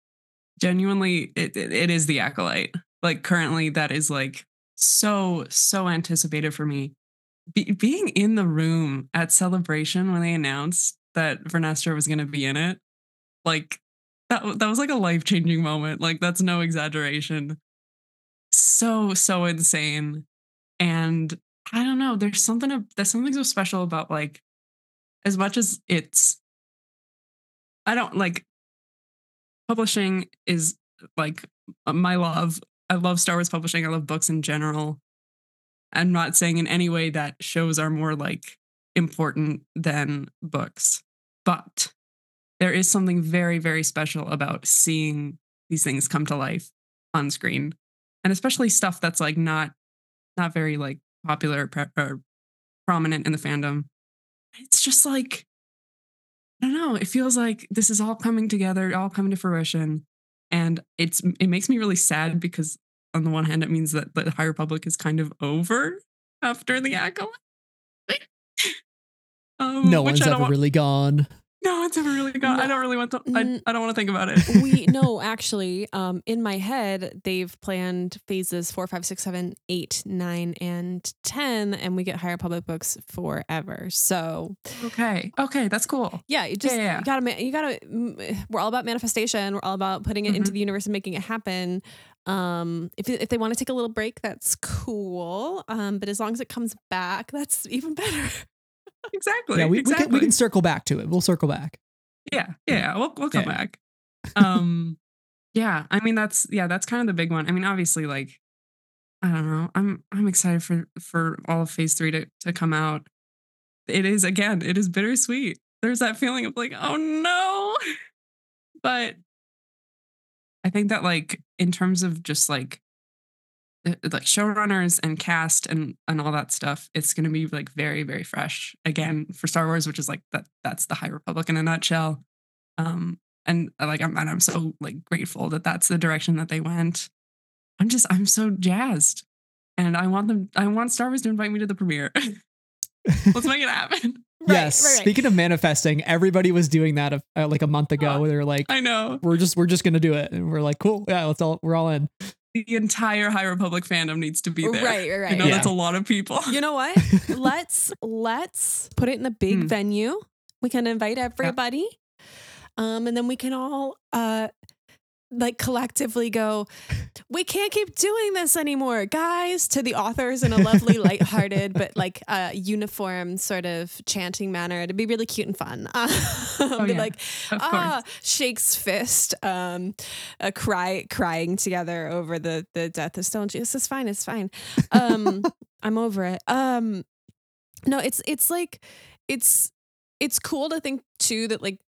Genuinely, it, it, is the acolyte. Like currently, that is like so so anticipated for me. Be, being in the room at celebration when they announced that Vernestra was going to be in it, like that that was like a life changing moment. Like that's no exaggeration. So so insane, and I don't know. There's something there's something so special about like as much as it's I don't like publishing is like uh, my love. I love Star Wars publishing. I love books in general. I'm not saying in any way that shows are more like important than books, but there is something very, very special about seeing these things come to life on screen, and especially stuff that's like not not very like popular or, pre- or prominent in the fandom. It's just like I don't know. It feels like this is all coming together, all coming to fruition, and it's it makes me really sad because on the one hand, it means that the High Republic is kind of over after the acolyte. um, No one's ever want- really gone. No one's ever really gone. I don't really want to. I, I don't want to think about it. we no actually um in my head they've planned phases four five six seven eight nine and 10 and we get High Republic books forever so okay, okay, that's cool. yeah you just Yeah, yeah. you gotta you gotta mm, we're all about manifestation we're all about putting it into Mhm. the universe and making it happen Um, if if they want to take a little break, that's cool. Um, but as long as it comes back, that's even better. exactly. Yeah, we, exactly. we can we can circle back to it. We'll circle back. Yeah, yeah, we'll we'll come Yeah. back. Um, yeah, I mean that's yeah, that's kind of the big one. I mean, obviously, like I don't know, I'm I'm excited for for all of Phase Three to to come out. It is again, it is bittersweet. There's that feeling of like, oh no, but I think that like in terms of just like like showrunners and cast and and all that stuff it's going to be like very very fresh again for Star Wars which is like that that's the High Republic in a nutshell um and uh, like I'm and I'm so like grateful that that's the direction that they went I'm just I'm so jazzed and I want them I want Star Wars to invite me to the premiere let's make it happen yes. right, right. Speaking of manifesting, everybody was doing that uh, like a month ago. Oh, where they were like, I know "We're just we're just gonna do it," and we're like, "Cool, yeah, let's all we're all in." The entire High Republic fandom needs to be there Right, right, I know Yeah. that's a lot of people You know what? let's let's put it in a big Hmm. venue. We can invite everybody. Um, and then we can all uh like collectively go, we can't keep doing this anymore, guys, to the authors in a lovely, lighthearted, but like uh uniform sort of chanting manner. It'd be really cute and fun. Uh, be yeah. like, ah, shakes fist, um, uh, cry, crying together over the the death of Stone. This is fine. It's fine. Um, I'm over it. Um, no, it's it's like it's it's cool to think too that like a-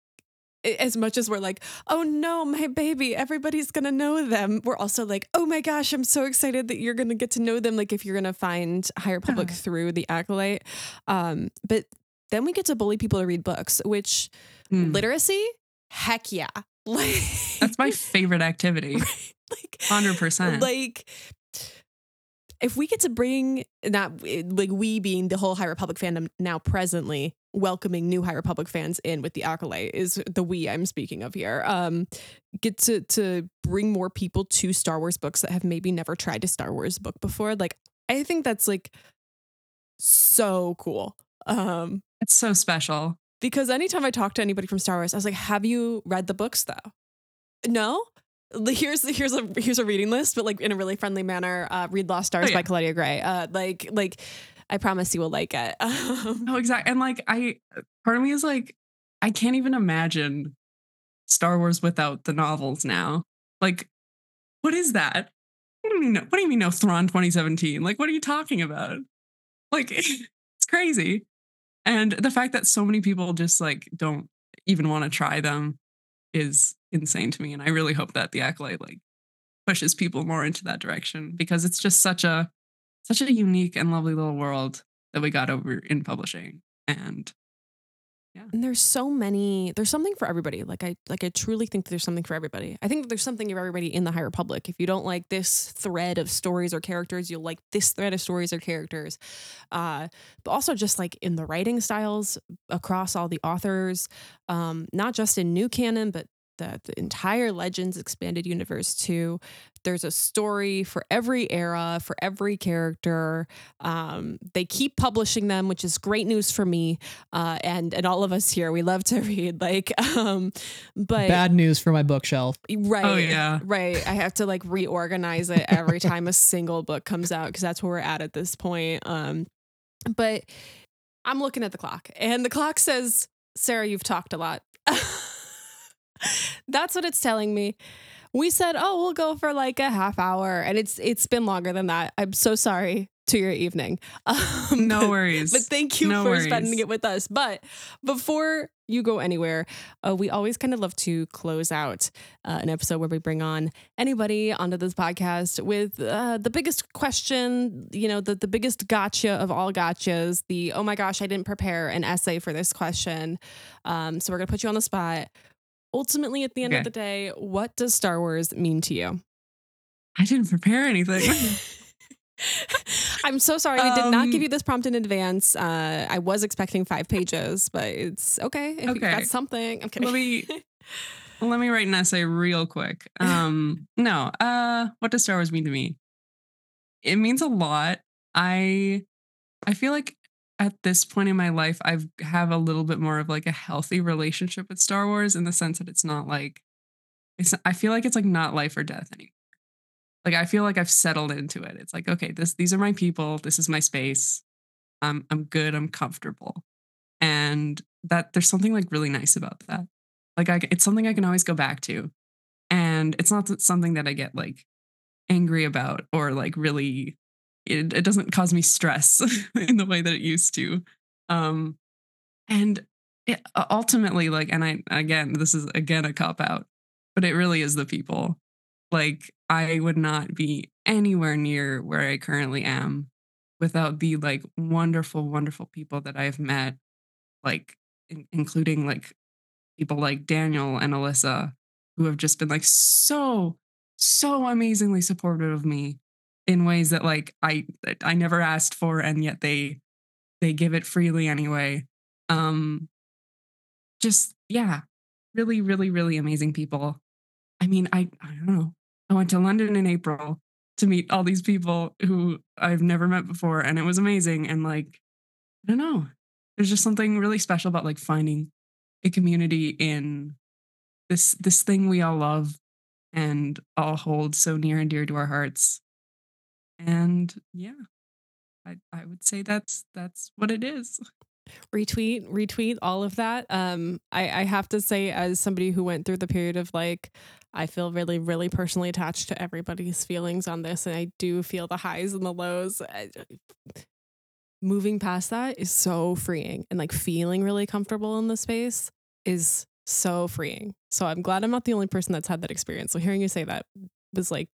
as much as we're like, oh no, my baby, everybody's gonna know them. We're also like, oh my gosh, I'm so excited that you're gonna get to know them. Like if you're gonna find High Republic Yeah. through the acolyte, um, but then we get to bully people to read books, which Hmm. literacy, heck yeah, like that's my favorite activity like 100% like if we get to bring not like we being the whole High Republic fandom now presently welcoming new High Republic fans in with the acolyte is the we I'm speaking of here. Um, get to to bring more people to Star Wars books that have maybe never tried a Star Wars book before. Like I think that's like so cool. Um, it's so special because anytime I talk to anybody from Star Wars, I was like, "Have you read the books though?" No. Here's here's a here's a reading list, but like in a really friendly manner. Uh, read Lost Stars Oh, yeah. by Claudia Gray. Uh, like like I promise you will like it. Oh, exactly. And like, I, part of me is like, I can't even imagine Star Wars without the novels now. Like, what is that? What do you mean? What do you mean? No Thrawn 2017? Like, what are you talking about? Like, it's crazy. And the fact that so many people just like don't even want to try them is insane to me. And I really hope that the acolyte like pushes people more into that direction because it's just such a such a unique and lovely little world that we got over in publishing. And yeah. and there's so many. There's something for everybody. Like I like I truly think that there's something for everybody. I think there's something for everybody in the High Republic. If you don't like this thread of stories or characters, you'll like this thread of stories or characters. Uh, but also just like in the writing styles across all the authors, um, not just in new canon, but the, the entire Legends expanded universe too. There's a story for every era, for every character. Um, they keep publishing them, which is great news for me uh, and and all of us here. We love to read, like, um, but Bad news for my bookshelf. right, Oh, yeah. right. I have to like reorganize it every time a single book comes out because that's where we're at at this point. Um, but I'm looking at the clock, and the clock says, "Sarah, you've talked a lot." that's what it's telling me. We said, "Oh, we'll go for like a half hour," and it's it's been longer than that. I'm so sorry to your evening. Um, no but- worries. but thank you No for worries. spending it with us. But before you go anywhere, uh, we always kind of love to close out uh, an episode where we bring on anybody onto this podcast with uh, the biggest question, you know, the, the biggest gotcha of all gotchas, the oh my gosh, I didn't prepare an essay for this question. Um, so we're going to put you on the spot. Ultimately, at the end of the day, what does Star Wars mean to you? I didn't prepare anything. I'm so sorry. We did not give Um, you this prompt in advance. Uh, I was expecting five pages, but it's okay. If you got something, I'm kidding. let me let me write an essay real quick. Um, no, uh, what does Star Wars mean to me? It means a lot. I I feel like at this point in my life, I've have a little bit more of like a healthy relationship with Star Wars in the sense that it's not like it's. I feel like it's like not life or death anymore. like I feel like I've settled into it. It's like, okay, this these are my people, this is my space. I'm I'm good, I'm comfortable. And that there's something like really nice about that. Like I it's something I can always go back to. And it's not something that I get like angry about or like really it, it doesn't cause me stress in the way that it used to. Um and it, ultimately like and I again this is again a cop out, but it really is the people. Like I would not be anywhere near where I currently am without the like wonderful, wonderful people that I've met, like in- including like people like Daniel and Alyssa, who have just been like so, so amazingly supportive of me in ways that like I I never asked for, and yet they they give it freely anyway. Um, just yeah, really, really, really amazing people. I mean, I I don't know. I went to London in April to meet all these people who I've never met before, and it was amazing. And like, I don't know, there's just something really special about like finding a community in this this thing we all love and all hold so near and dear to our hearts. And yeah, I I would say that's that's what it is. retweet retweet all of that um i i have to say as somebody who went through the period of like i feel really really personally attached to everybody's feelings on this and i do feel the highs and the lows moving past that is so freeing and like feeling really comfortable in the space is so freeing so i'm glad i'm not the only person that's had that experience so hearing you say that was like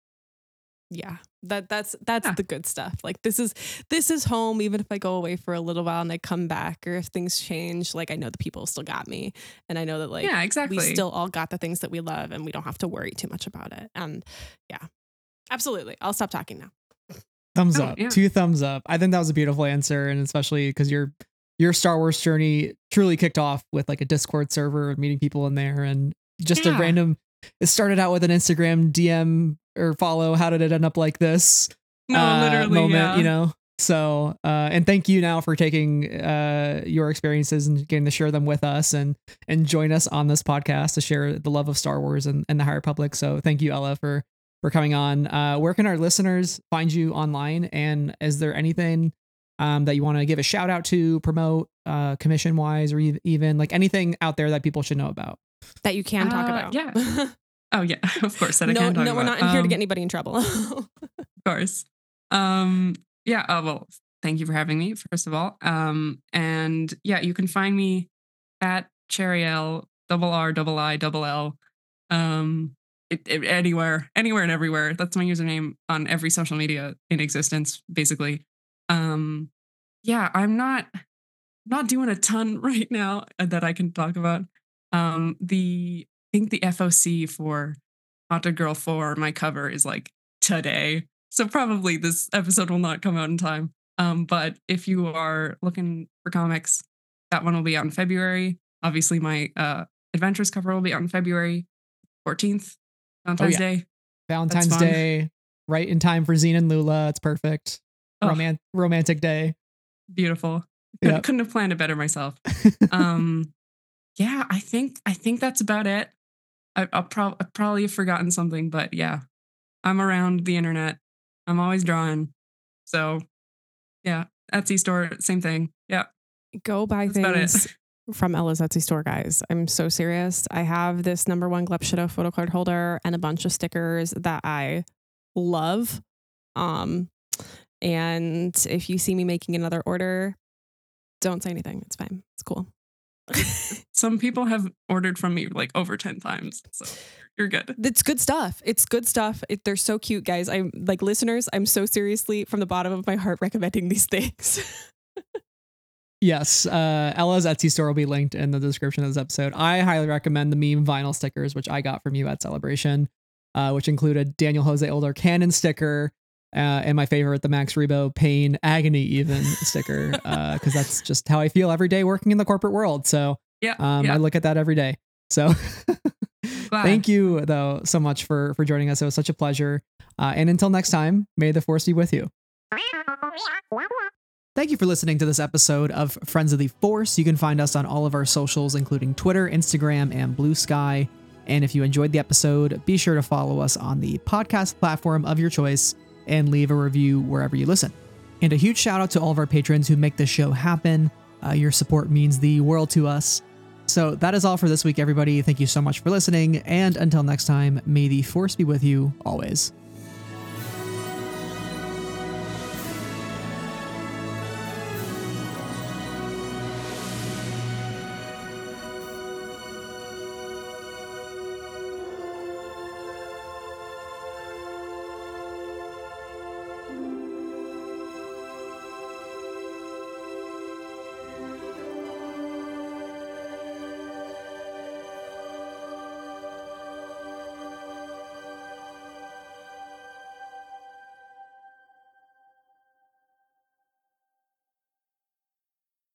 yeah that that's that's Yeah. the good stuff like this is this is home even if i go away for a little while and i come back or if things change like i know the people still got me and i know that like yeah, exactly. we still all got the things that we love and we don't have to worry too much about it and yeah absolutely i'll stop talking now Thumbs Oh, up. yeah. Two thumbs up. I think that was a beautiful answer, and especially because your your Star Wars journey truly kicked off with like a Discord server, meeting people in there, and just a random. It started out with an Instagram DM or follow. How did it end up like this? no, uh, literally, moment, yeah. you know. So, uh, and thank you now for taking uh, your experiences and getting to share them with us and and join us on this podcast to share the love of Star Wars and, and the High Republic. So, thank you, Ella, for for coming on. Uh, where can our listeners find you online? And is there anything um, that you want to give a shout out to, promote, uh, commission wise, or even like anything out there that people should know about? that you can talk Uh, about yeah. Oh yeah, of course. That I no can talk no we're about. not in here to Um, get anybody in trouble Of course. Um, yeah. Uh, well, thank you for having me, first of all. Um, and yeah, you can find me at cherriielle, double R, double I, double L. Um, it, it- anywhere, anywhere and everywhere. That's my username on every social media in existence, basically. Um, yeah, I'm not not doing a ton right now that I can talk about. Um, the I think the FOC for Haunted Girl 4, my cover is like today. So probably this episode will not come out in time. Um, but if you are looking for comics, that one will be out in February. Obviously, my uh adventures cover will be out in February 14th, Valentine's yeah. Day. Valentine's. Day, right in time for Zeen and Lula. It's perfect. Oh. Roman- romantic day. Beautiful. Couldn't, Yep. couldn't have planned it better myself. um yeah i think i think that's about it I, i'll prob- I probably have forgotten something but yeah i'm around the internet i'm always drawing so yeah etsy store same thing yeah go buy that's things from Ella's Etsy store, guys. I'm so serious. I have this number one Gleb Shadow photo card holder and a bunch of stickers that I love. Um, and if you see me making another order, don't say anything. It's fine. It's cool. some people have ordered from me like over 10 times so you're good It's good stuff. It's good stuff. It, they're so cute, guys. I'm like listeners. I'm so seriously from the bottom of my heart recommending these things. Yes, uh, Ella's Etsy store will be linked in the description of this episode. I highly recommend the meme vinyl stickers, which I got from you at Celebration, uh, which included Daniel Jose Older Canon sticker uh, and my favorite, the Max Rebo Pain Agony even sticker, because that's just how I feel every day working in the corporate world. So yeah, um, yeah. I look at that every day. So thank you though so much for for joining us. It was such a pleasure. Uh, and until next time, may the force be with you. Thank you for listening to this episode of Friends of the Force. You can find us on all of our socials, including Twitter, Instagram, and Blue Sky. And if you enjoyed the episode, be sure to follow us on the podcast platform of your choice and leave a review wherever you listen. And a huge shout out to all of our patrons who make this show happen. Uh, your support means the world to us. So that is all for this week, everybody. Thank you so much for listening. And until next time, may the force be with you always.